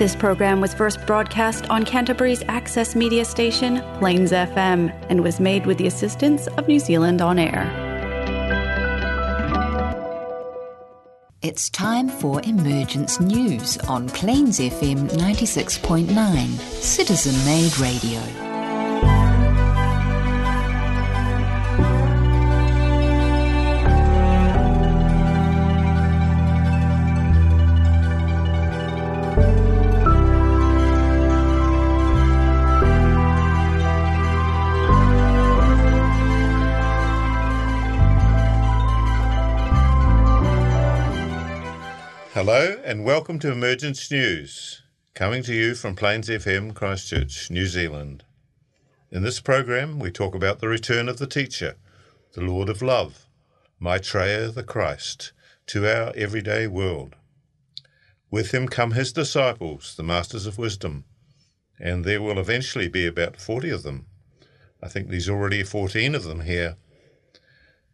This program was first broadcast on Canterbury's access media station, Plains FM, and was made with the assistance of New Zealand On Air. It's time for Emergence News on Plains FM 96.9, citizen made radio. And welcome to Emergence News, coming to you from Plains FM, Christchurch, New Zealand. In this program, we talk about the return of the teacher, the Lord of Love, Maitreya the Christ, to our everyday world. With him come his disciples, the Masters of Wisdom, and there will eventually be about 40 of them. I think there's already 14 of them here.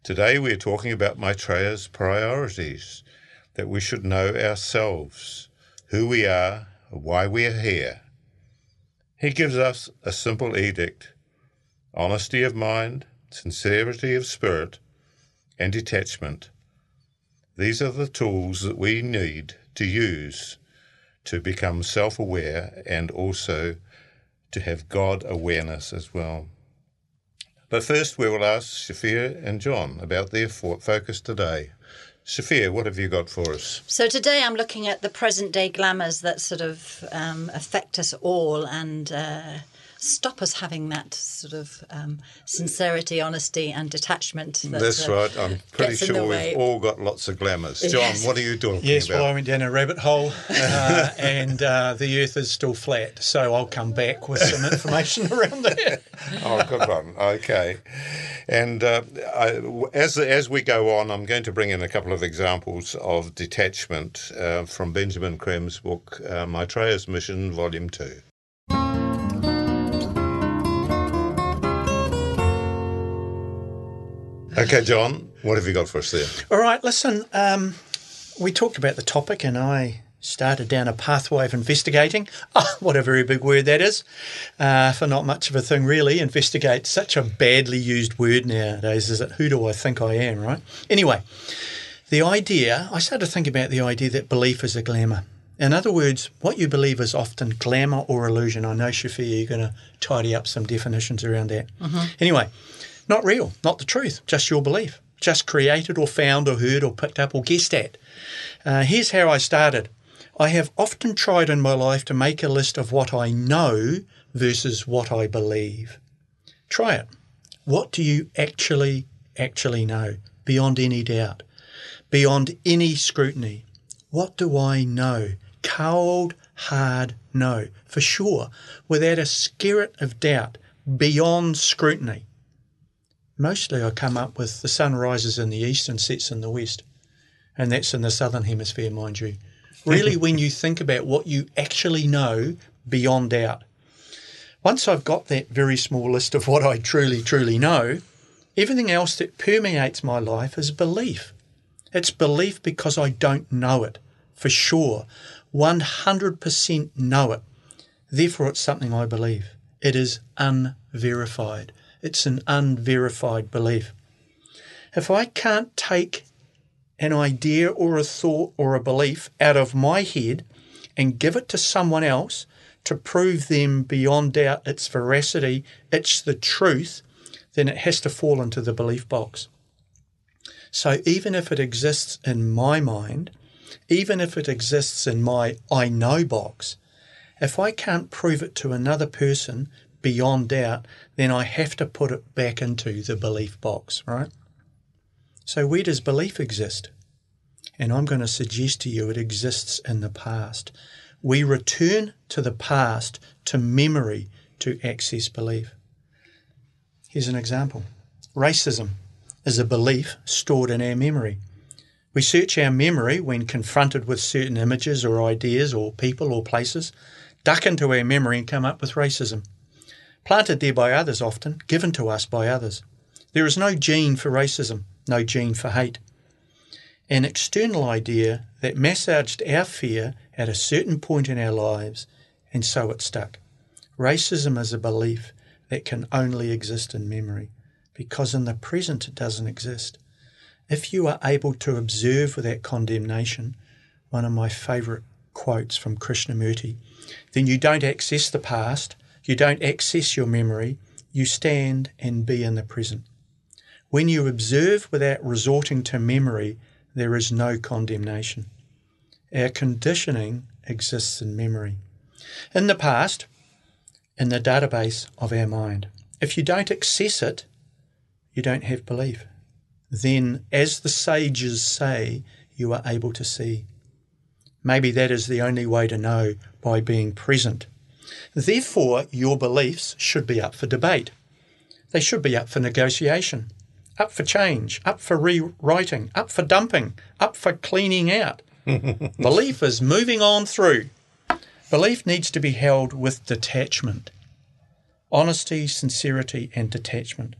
Today we are talking about Maitreya's priorities that we should know ourselves, who we are, why we are here. He gives us a simple edict honesty of mind, sincerity of spirit, and detachment. These are the tools that we need to use to become self aware and also to have God awareness as well. But first, we will ask Shafia and John about their focus today. Sophia, what have you got for us? So today I'm looking at the present day glamours that sort of um, affect us all and uh, stop us having that sort of um, sincerity, honesty, and detachment. That, That's uh, right. I'm pretty sure we've all got lots of glamours. John, yes. what are you talking yes, about? Yes, well, I went down a rabbit hole, uh, and uh, the Earth is still flat. So I'll come back with some information around that. oh, good one. Okay, and uh, I, as as we go on, I'm going to bring in a couple of examples of detachment uh, from Benjamin Creme's book, uh, Maitreya's Mission, Volume Two. Okay, John, what have you got for us there? All right, listen, um, we talked about the topic and I started down a pathway of investigating. Oh, what a very big word that is, uh, for not much of a thing, really. Investigate, such a badly used word nowadays, is it? Who do I think I am, right? Anyway, the idea, I started to think about the idea that belief is a glamour. In other words, what you believe is often glamour or illusion. I know, Shafia, you're going to tidy up some definitions around that. Mm-hmm. Anyway, not real, not the truth, just your belief, just created or found or heard or picked up or guessed at. Uh, here's how I started. I have often tried in my life to make a list of what I know versus what I believe. Try it. What do you actually, actually know beyond any doubt, beyond any scrutiny? What do I know? Cold, hard no, for sure, without a spirit of doubt, beyond scrutiny mostly I come up with the sun rises in the east and sets in the west. And that's in the southern hemisphere, mind you. Really, when you think about what you actually know beyond doubt. Once I've got that very small list of what I truly, truly know, everything else that permeates my life is belief. It's belief because I don't know it for sure. 100% know it. Therefore, it's something I believe. It is unverified. It's an unverified belief. If I can't take an idea or a thought or a belief out of my head and give it to someone else to prove them beyond doubt its veracity, it's the truth, then it has to fall into the belief box. So even if it exists in my mind, even if it exists in my I know box, if I can't prove it to another person beyond doubt, then I have to put it back into the belief box, right? So, where does belief exist? And I'm going to suggest to you it exists in the past. We return to the past, to memory, to access belief. Here's an example racism is a belief stored in our memory. We search our memory when confronted with certain images or ideas or people or places, duck into our memory and come up with racism planted there by others often, given to us by others. There is no gene for racism, no gene for hate. an external idea that massaged our fear at a certain point in our lives, and so it stuck. Racism is a belief that can only exist in memory, because in the present it doesn't exist. If you are able to observe without condemnation, one of my favourite quotes from Krishnamurti, then you don't access the past, you don't access your memory, you stand and be in the present. When you observe without resorting to memory, there is no condemnation. Our conditioning exists in memory. In the past, in the database of our mind. If you don't access it, you don't have belief then, as the sages say, you are able to see. Maybe that is the only way to know by being present. Therefore, your beliefs should be up for debate. They should be up for negotiation, up for change, up for rewriting, up for dumping, up for cleaning out. Belief is moving on through. Belief needs to be held with detachment. Honesty, sincerity, and detachment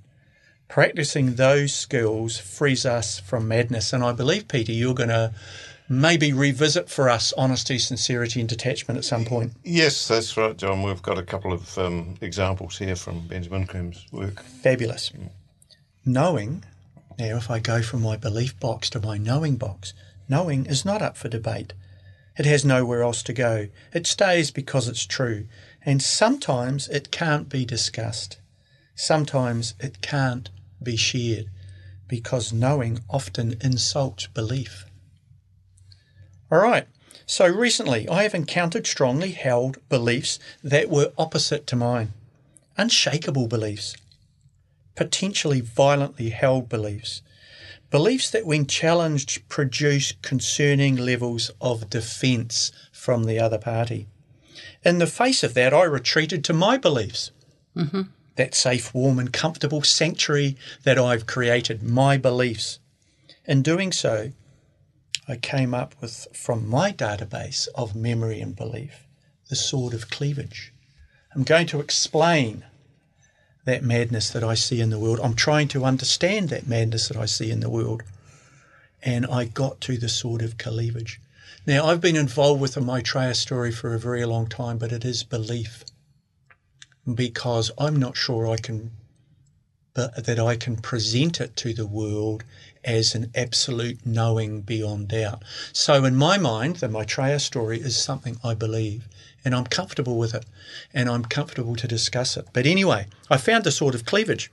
practicing those skills frees us from madness. And I believe, Peter, you're going to maybe revisit for us honesty, sincerity, and detachment at some point. Yes, that's right, John. We've got a couple of um, examples here from Benjamin Creme's work. Fabulous. Mm. Knowing, now if I go from my belief box to my knowing box, knowing is not up for debate. It has nowhere else to go. It stays because it's true. And sometimes it can't be discussed. Sometimes it can't be shared because knowing often insults belief. All right, so recently I have encountered strongly held beliefs that were opposite to mine, unshakable beliefs, potentially violently held beliefs, beliefs that, when challenged, produce concerning levels of defence from the other party. In the face of that, I retreated to my beliefs. Mm-hmm that safe, warm, and comfortable sanctuary that I've created, my beliefs. In doing so, I came up with, from my database of memory and belief, the sword of cleavage. I'm going to explain that madness that I see in the world. I'm trying to understand that madness that I see in the world. And I got to the sword of cleavage. Now, I've been involved with the Maitreya story for a very long time, but it is belief because I'm not sure I can that I can present it to the world as an absolute knowing beyond doubt. So in my mind, the Maitreya story is something I believe and I'm comfortable with it and I'm comfortable to discuss it. But anyway, I found the sword of cleavage.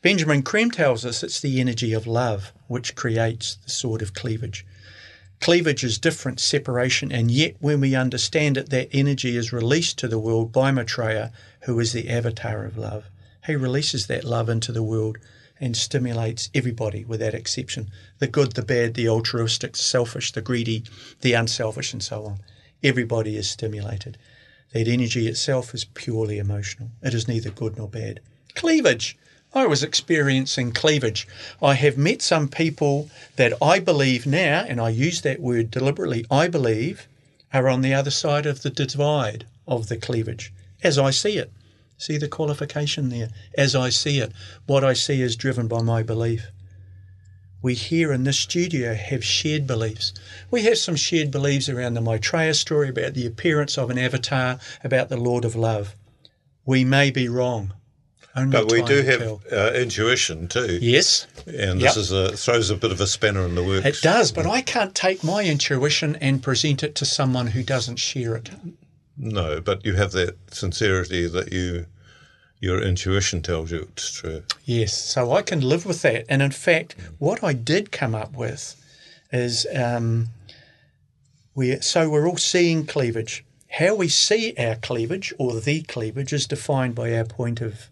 Benjamin Creme tells us it's the energy of love which creates the sword of cleavage. Cleavage is different, separation, and yet when we understand it, that energy is released to the world by Maitreya, who is the avatar of love. He releases that love into the world and stimulates everybody without exception the good, the bad, the altruistic, the selfish, the greedy, the unselfish, and so on. Everybody is stimulated. That energy itself is purely emotional, it is neither good nor bad. Cleavage. I was experiencing cleavage. I have met some people that I believe now, and I use that word deliberately, I believe are on the other side of the divide of the cleavage, as I see it. See the qualification there? As I see it. What I see is driven by my belief. We here in this studio have shared beliefs. We have some shared beliefs around the Maitreya story, about the appearance of an avatar, about the Lord of Love. We may be wrong. Only but we do have uh, intuition too. Yes, and this yep. is a throws a bit of a spanner in the works. It does, but I can't take my intuition and present it to someone who doesn't share it. No, but you have that sincerity that you your intuition tells you it's true. Yes, so I can live with that. And in fact, what I did come up with is um, we so we're all seeing cleavage. How we see our cleavage or the cleavage is defined by our point of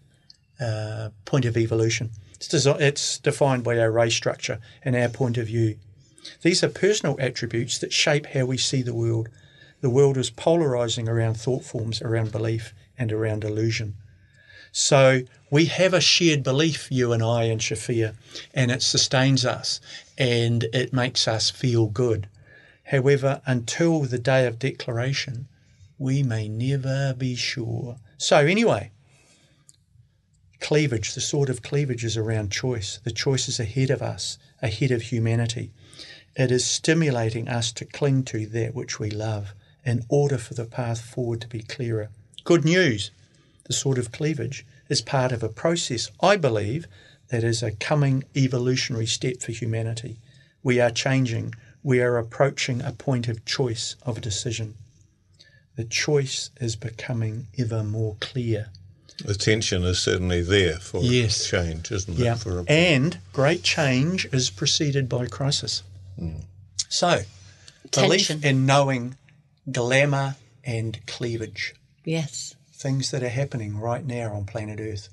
uh, point of evolution. It's, desi- it's defined by our race structure and our point of view. These are personal attributes that shape how we see the world. The world is polarizing around thought forms, around belief, and around illusion. So we have a shared belief, you and I and Shafia, and it sustains us and it makes us feel good. However, until the day of declaration, we may never be sure. So, anyway, cleavage, the sort of cleavage is around choice. The choice is ahead of us, ahead of humanity. It is stimulating us to cling to that which we love in order for the path forward to be clearer. Good news the sort of cleavage is part of a process, I believe, that is a coming evolutionary step for humanity. We are changing, we are approaching a point of choice, of decision. The choice is becoming ever more clear. The tension is certainly there for Yes. change, isn't Yeah. it? For a, And great change is preceded by crisis. Hmm. So, belief Tension. in knowing glamour and cleavage, Yes. things that are happening right now on planet Earth.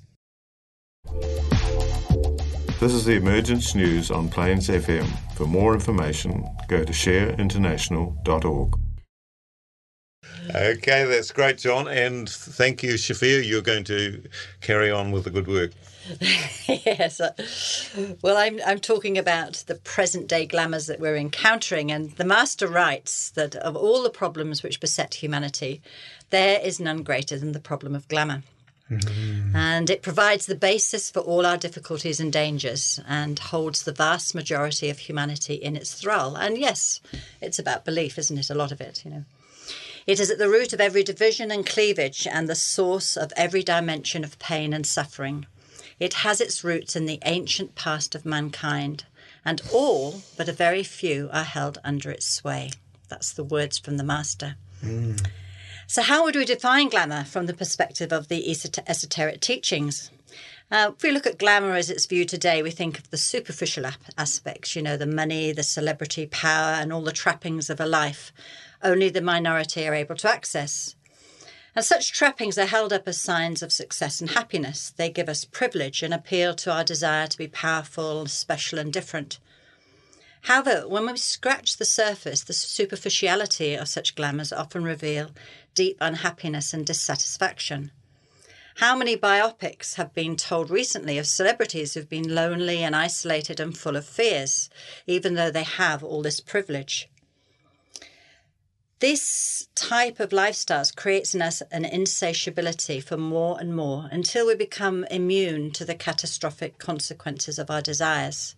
This is the Emergence News on Plains FM. For more information, go to shareinternational.org. Okay, that's great, John. And thank you, Shafia. You're going to carry on with the good work. yes. uh, Well, I'm, I'm talking about the present day glamours that we're encountering. And the Master writes that of all the problems which beset humanity, there is none greater than the problem of glamour. And it provides the basis for all our difficulties and dangers and holds the vast majority of humanity in its thrall. And yes, it's about belief, isn't it? A lot of it, you know. It is at the root of every division and cleavage and the source of every dimension of pain and suffering. It has its roots in the ancient past of mankind, and all but a very few are held under its sway. That's the words from the Master. So, how would we define glamour from the perspective of the esoteric teachings? Uh, if we look at glamour as it's viewed today, we think of the superficial aspects, you know, the money, the celebrity, power, and all the trappings of a life only the minority are able to access. And such trappings are held up as signs of success and happiness. They give us privilege and appeal to our desire to be powerful, special, and different. However, when we scratch the surface, the superficiality of such glamours often reveal deep unhappiness and dissatisfaction. How many biopics have been told recently of celebrities who've been lonely and isolated and full of fears, even though they have all this privilege? This type of lifestyles creates in us an insatiability for more and more until we become immune to the catastrophic consequences of our desires.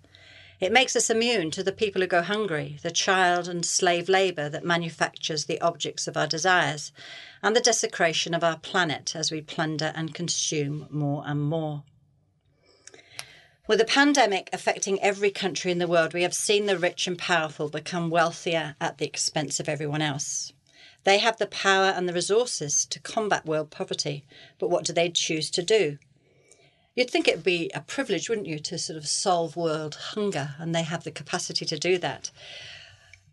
It makes us immune to the people who go hungry, the child and slave labour that manufactures the objects of our desires, and the desecration of our planet as we plunder and consume more and more. With the pandemic affecting every country in the world, we have seen the rich and powerful become wealthier at the expense of everyone else. They have the power and the resources to combat world poverty, but what do they choose to do? You'd think it would be a privilege, wouldn't you, to sort of solve world hunger, and they have the capacity to do that.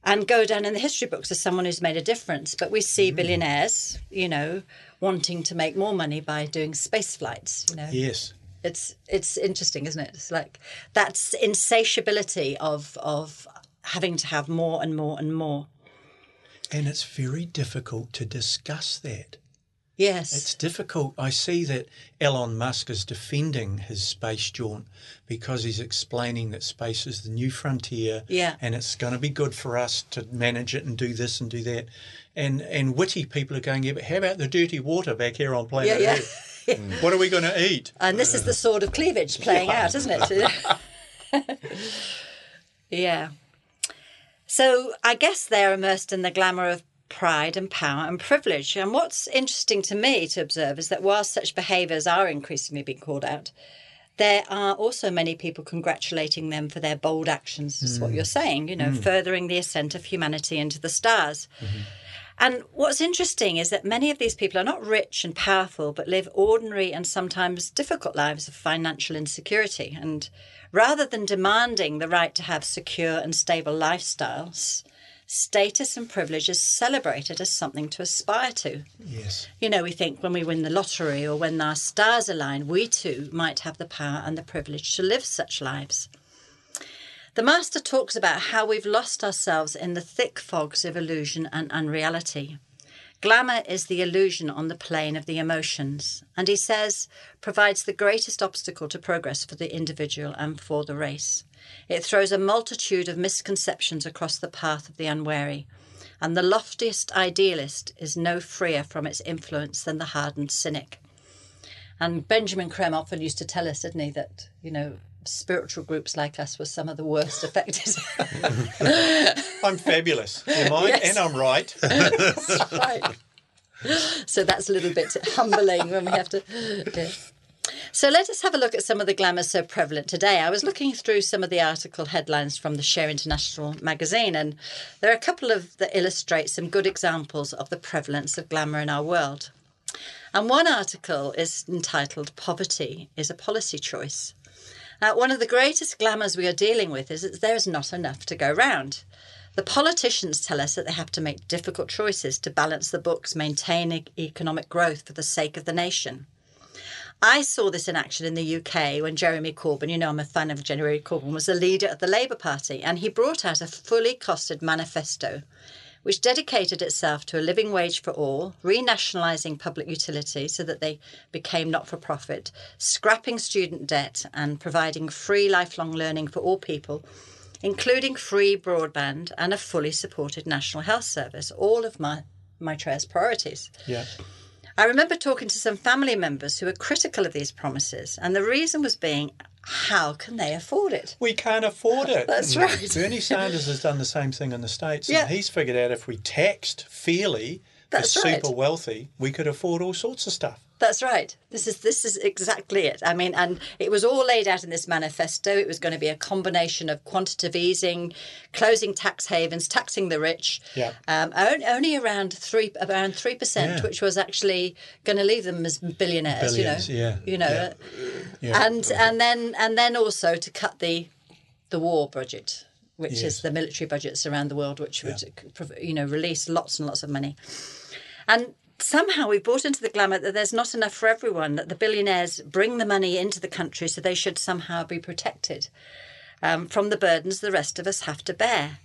And go down in the history books as someone who's made a difference. But we see mm. billionaires, you know, wanting to make more money by doing space flights, you know Yes. It's it's interesting, isn't it? It's like that's insatiability of of having to have more and more and more. And it's very difficult to discuss that. Yes, It's difficult. I see that Elon Musk is defending his space jaunt because he's explaining that space is the new frontier Yeah. and it's going to be good for us to manage it and do this and do that. And and witty people are going, yeah, but how about the dirty water back here on planet Yeah, yeah. Earth? Mm. What are we going to eat? and this is the sword of cleavage playing out, isn't it? yeah. So I guess they're immersed in the glamour of pride and power and privilege. And what's interesting to me to observe is that while such behaviours are increasingly being called out, there are also many people congratulating them for their bold actions, is what mm. you're saying, you know, mm. furthering the ascent of humanity into the stars. Mm-hmm. And what's interesting is that many of these people are not rich and powerful, but live ordinary and sometimes difficult lives of financial insecurity. And rather than demanding the right to have secure and stable lifestyles, status and privilege is celebrated as something to aspire to. Yes. You know, we think when we win the lottery or when our stars align, we too might have the power and the privilege to live such lives. The Master talks about how we've lost ourselves in the thick fogs of illusion and unreality. Glamour is the illusion on the plane of the emotions, and he says provides the greatest obstacle to progress for the individual and for the race. It throws a multitude of misconceptions across the path of the unwary, and the loftiest idealist is no freer from its influence than the hardened cynic. And Benjamin Creme often used to tell us, didn't he, that, you know, spiritual groups like us were some of the worst affected. I'm fabulous. Am I? Yes. And I'm right. right. So that's a little bit humbling when we have to. yeah. So let us have a look at some of the glamours so prevalent today. I was looking through some of the article headlines from the Share International magazine, and there are a couple of that illustrate some good examples of the prevalence of glamour in our world. And one article is entitled Poverty is a Policy Choice. Now, one of the greatest glamours we are dealing with is that there is not enough to go round. The politicians tell us that they have to make difficult choices to balance the books, maintain e- economic growth for the sake of the nation. I saw this in action in the UK when Jeremy Corbyn, you know, I'm a fan of Jeremy Corbyn, was the leader of the Labour Party, and he brought out a fully costed manifesto which dedicated itself to a living wage for all, renationalising public utilities so that they became not for profit, scrapping student debt, and providing free lifelong learning for all people, including free broadband and a fully supported National Health Service, all of my, Maitreya's priorities. Yeah. I remember talking to some family members who were critical of these promises, and the reason was being, how can they afford it? We can't afford it. That's right. Bernie Sanders has done the same thing in the States. Yeah. And he's figured out if we taxed fairly That's the right. super wealthy, we could afford all sorts of stuff. That's right. This is this is exactly it. I mean, and it was all laid out in this manifesto. It was going to be a combination of quantitative easing, closing tax havens, taxing the rich. Yeah. Um, on- only around three, around three percent, which was actually going to leave them as billionaires. Billions, you know. yeah, You know. yeah. Yeah. And and then and then also to cut the the war budget, which Yes. is the military budgets around the world, which would you know release lots and lots of money. And somehow we've brought into the glamour that there's not enough for everyone, that the billionaires bring the money into the country, so they should somehow be protected um, from the burdens the rest of us have to bear.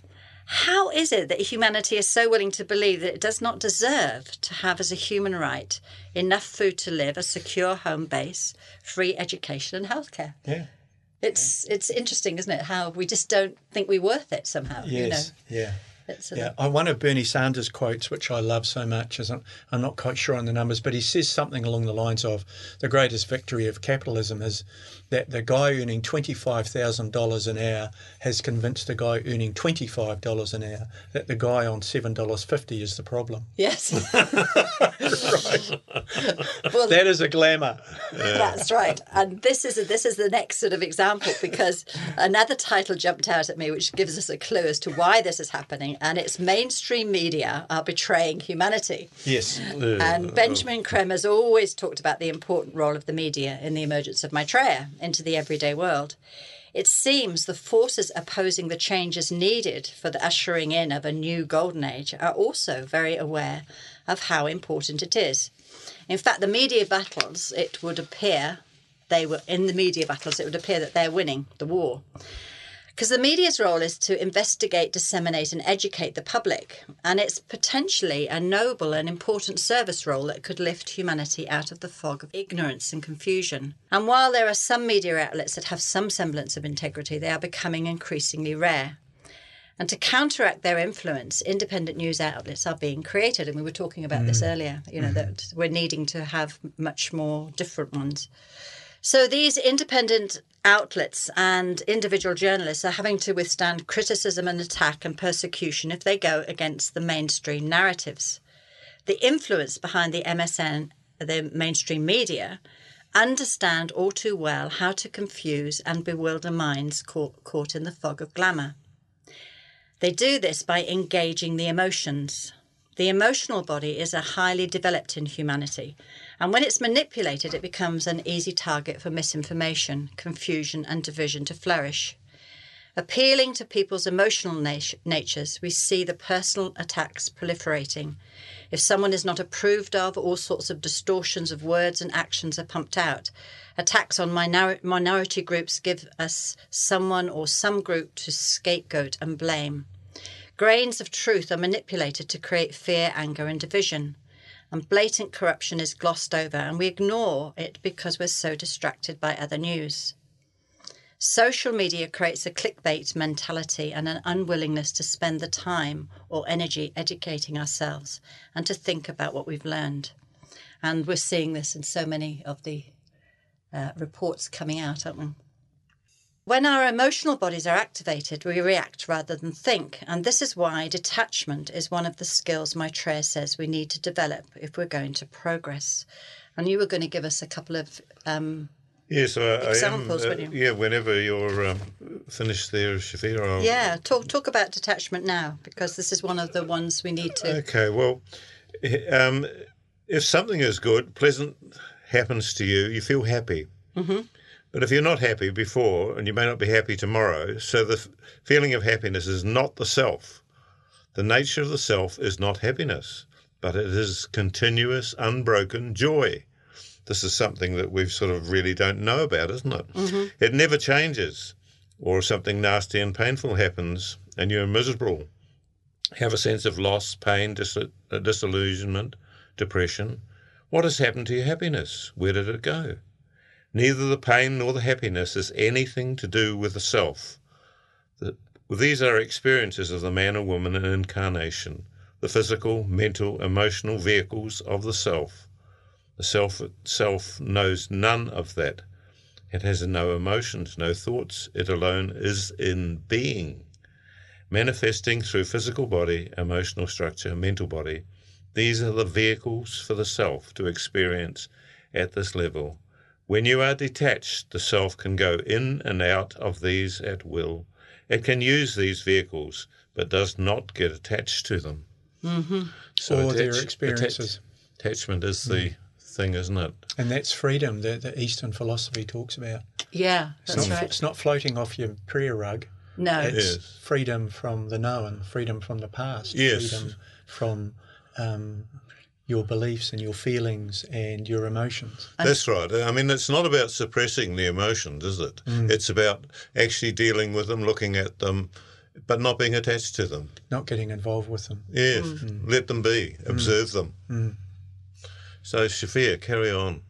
How is it that humanity is so willing to believe that it does not deserve to have as a human right enough food to live, a secure home base, free education and healthcare? Yeah. It's it's interesting, isn't it? How we just don't think we're worth it somehow. Yes. You know, Yeah. Yeah, one of Bernie Sanders' quotes, which I love so much, is I'm, I'm not quite sure on the numbers, but he says something along the lines of the greatest victory of capitalism is that the guy earning $25,000 an hour has convinced the guy earning $25 an hour that the guy on $7.50 is the problem. yes. Well, That is a glamour. That's right, and this is this is the next sort of example because another title jumped out at me, which gives us a clue as to why this is happening, and it's mainstream media are betraying humanity. Yes. Uh, and uh, Benjamin Creme has always talked about the important role of the media in the emergence of Maitreya into the everyday world. It seems the forces opposing the changes needed for the ushering in of a new golden age are also very aware of how important it is. In fact, the media battles, it would appear, they were in the media battles, it would appear that they're winning the war. Because the media's role is to investigate, disseminate, and educate the public. And it's potentially a noble and important service role that could lift humanity out of the fog of ignorance and confusion. And while there are some media outlets that have some semblance of integrity, they are becoming increasingly rare. And to counteract their influence, independent news outlets are being created. And we were talking about this mm. earlier, you know, mm. that we're needing to have much more different ones. So these independent outlets and individual journalists are having to withstand criticism and attack and persecution if they go against the mainstream narratives. The influence behind the MSM, the mainstream media, understand all too well how to confuse and bewilder minds caught, caught in the fog of glamour. They do this by engaging the emotions. The emotional body is a highly developed in humanity, and when it's manipulated, it becomes an easy target for misinformation, confusion, and division to flourish. Appealing to people's emotional nat- natures, we see the personal attacks proliferating. If someone is not approved of, all sorts of distortions of words and actions are pumped out. Attacks on minor- minority groups give us someone or some group to scapegoat and blame. Grains of truth are manipulated to create fear, anger, and division. And blatant corruption is glossed over, and we ignore it because we're so distracted by other news. Social media creates a clickbait mentality and an unwillingness to spend the time or energy educating ourselves and to think about what we've learned. And we're seeing this in so many of the uh, reports coming out, aren't we? When our emotional bodies are activated, we react rather than think. And this is why detachment is one of the skills Maitreya says we need to develop if we're going to progress. And you were going to give us a couple of um, Yes, I, I am. Uh, you? yeah, whenever you're um, finished there, Shafira. I'll- yeah. Talk talk about detachment now because this is one of the ones we need to. Okay, well, um, if something is good, pleasant happens to you, you feel happy. Mm-hmm. But if you're not happy before, and you may not be happy tomorrow, so the f- feeling of happiness is not the self. The nature of the self is not happiness, but it is continuous, unbroken joy. This is something that we sort of really don't know about, isn't it? It never changes. Or something nasty and painful happens, and you're miserable have a sense of loss, pain, dis- uh, disillusionment, depression. What has happened to your happiness? Where did it go? Neither the pain nor the happiness has anything to do with the self. The, these are experiences of the man or woman in incarnation, the physical, mental, emotional vehicles of the self. The self itself knows none of that. It has no emotions, no thoughts. It alone is in being manifesting through physical body, emotional structure, mental body. These are the vehicles for the self to experience at this level. When you are detached, the self can go in and out of these at will. It can use these vehicles, but does not get attached to them. Mm-hmm. Or their experiences. attachment is the thing, isn't it? And that's freedom that the Eastern philosophy talks about. Yeah, It's that's not, right. it's not floating off your prayer rug. No. It's Yes. freedom from the known, freedom from the past, Yes. freedom from um, your beliefs and your feelings and your emotions. That's right. I mean, it's not about suppressing the emotions, is it? Mm. It's about actually dealing with them, looking at them, but not being attached to them. Not getting involved with them. Yes, mm. Mm. let them be, observe them. So, Shafia, carry on.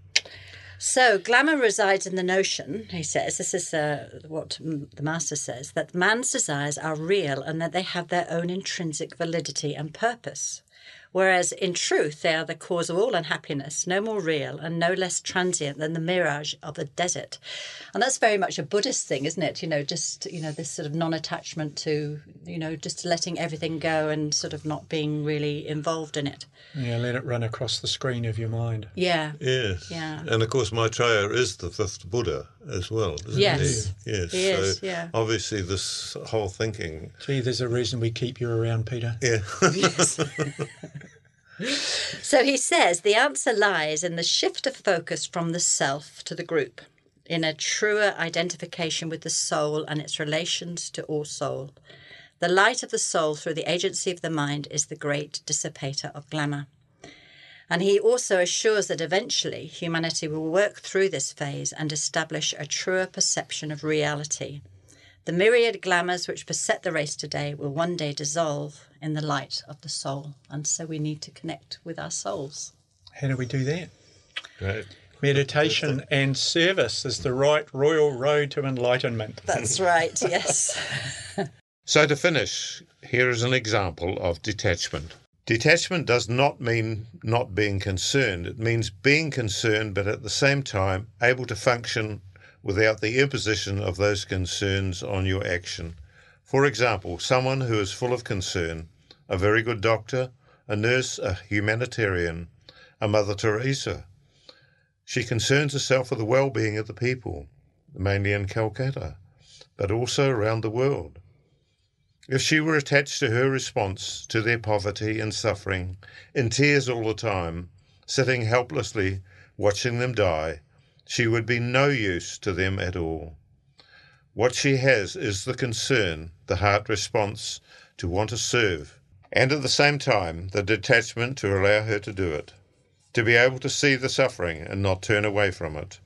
So, glamour resides in the notion, he says, this is uh, what the Master says, that man's desires are real and that they have their own intrinsic validity and purpose. Whereas in truth, they are the cause of all unhappiness, no more real and no less transient than the mirage of the desert. And that's very much a Buddhist thing, isn't it? You know, just, you know, this sort of non attachment to, you know, just letting everything go and sort of not being really involved in it. Yeah, let it run across the screen of your mind. Yeah. Yes. Yeah. And of course, Maitreya is the fifth Buddha as well, isn't Yes. he? Yes. He so yeah. obviously, this whole thinking. Gee, there's a reason we keep you around, Peter. Yeah. yes. So he says the answer lies in the shift of focus from the self to the group, in a truer identification with the soul and its relations to all soul. The light of the soul through the agency of the mind is the great dissipator of glamour. And he also assures that eventually humanity will work through this phase and establish a truer perception of reality. The myriad glamours which beset the race today will one day dissolve in the light of the soul. And so we need to connect with our souls. How do we do that? Great. Meditation and service is the right royal road to enlightenment. That's right, yes. So, to finish, here is an example of detachment. Detachment does not mean not being concerned. It means being concerned, but at the same time able to function without the imposition of those concerns on your action. For example, someone who is full of concern, a very good doctor, a nurse, a humanitarian, a Mother Teresa. She concerns herself with the well being of the people, mainly in Calcutta, but also around the world. If she were attached to her response to their poverty and suffering, in tears all the time, sitting helplessly watching them die, she would be no use to them at all. What she has is the concern, the heart response to want to serve, and at the same time the detachment to allow her to do it, to be able to see the suffering and not turn away from it,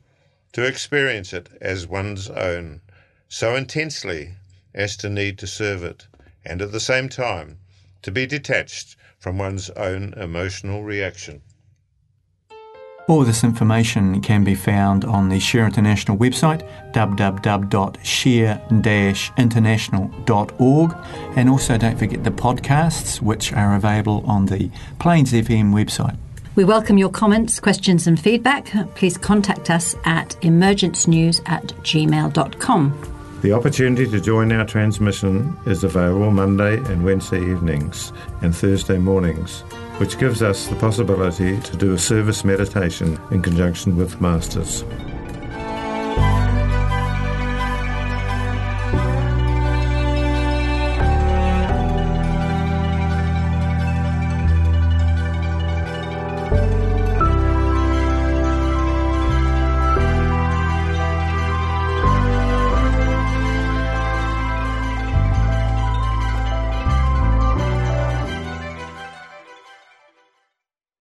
to experience it as one's own, so intensely as to need to serve it, and at the same time to be detached from one's own emotional reaction. All this information can be found on the Share International website www.share-international.org and also don't forget the podcasts which are available on the Plains FM website. We welcome your comments, questions, and feedback. Please contact us at emergencenews at gmail.com. The opportunity to join our transmission is available Monday and Wednesday evenings and Thursday mornings, which gives us the possibility to do a service meditation in conjunction with Masters.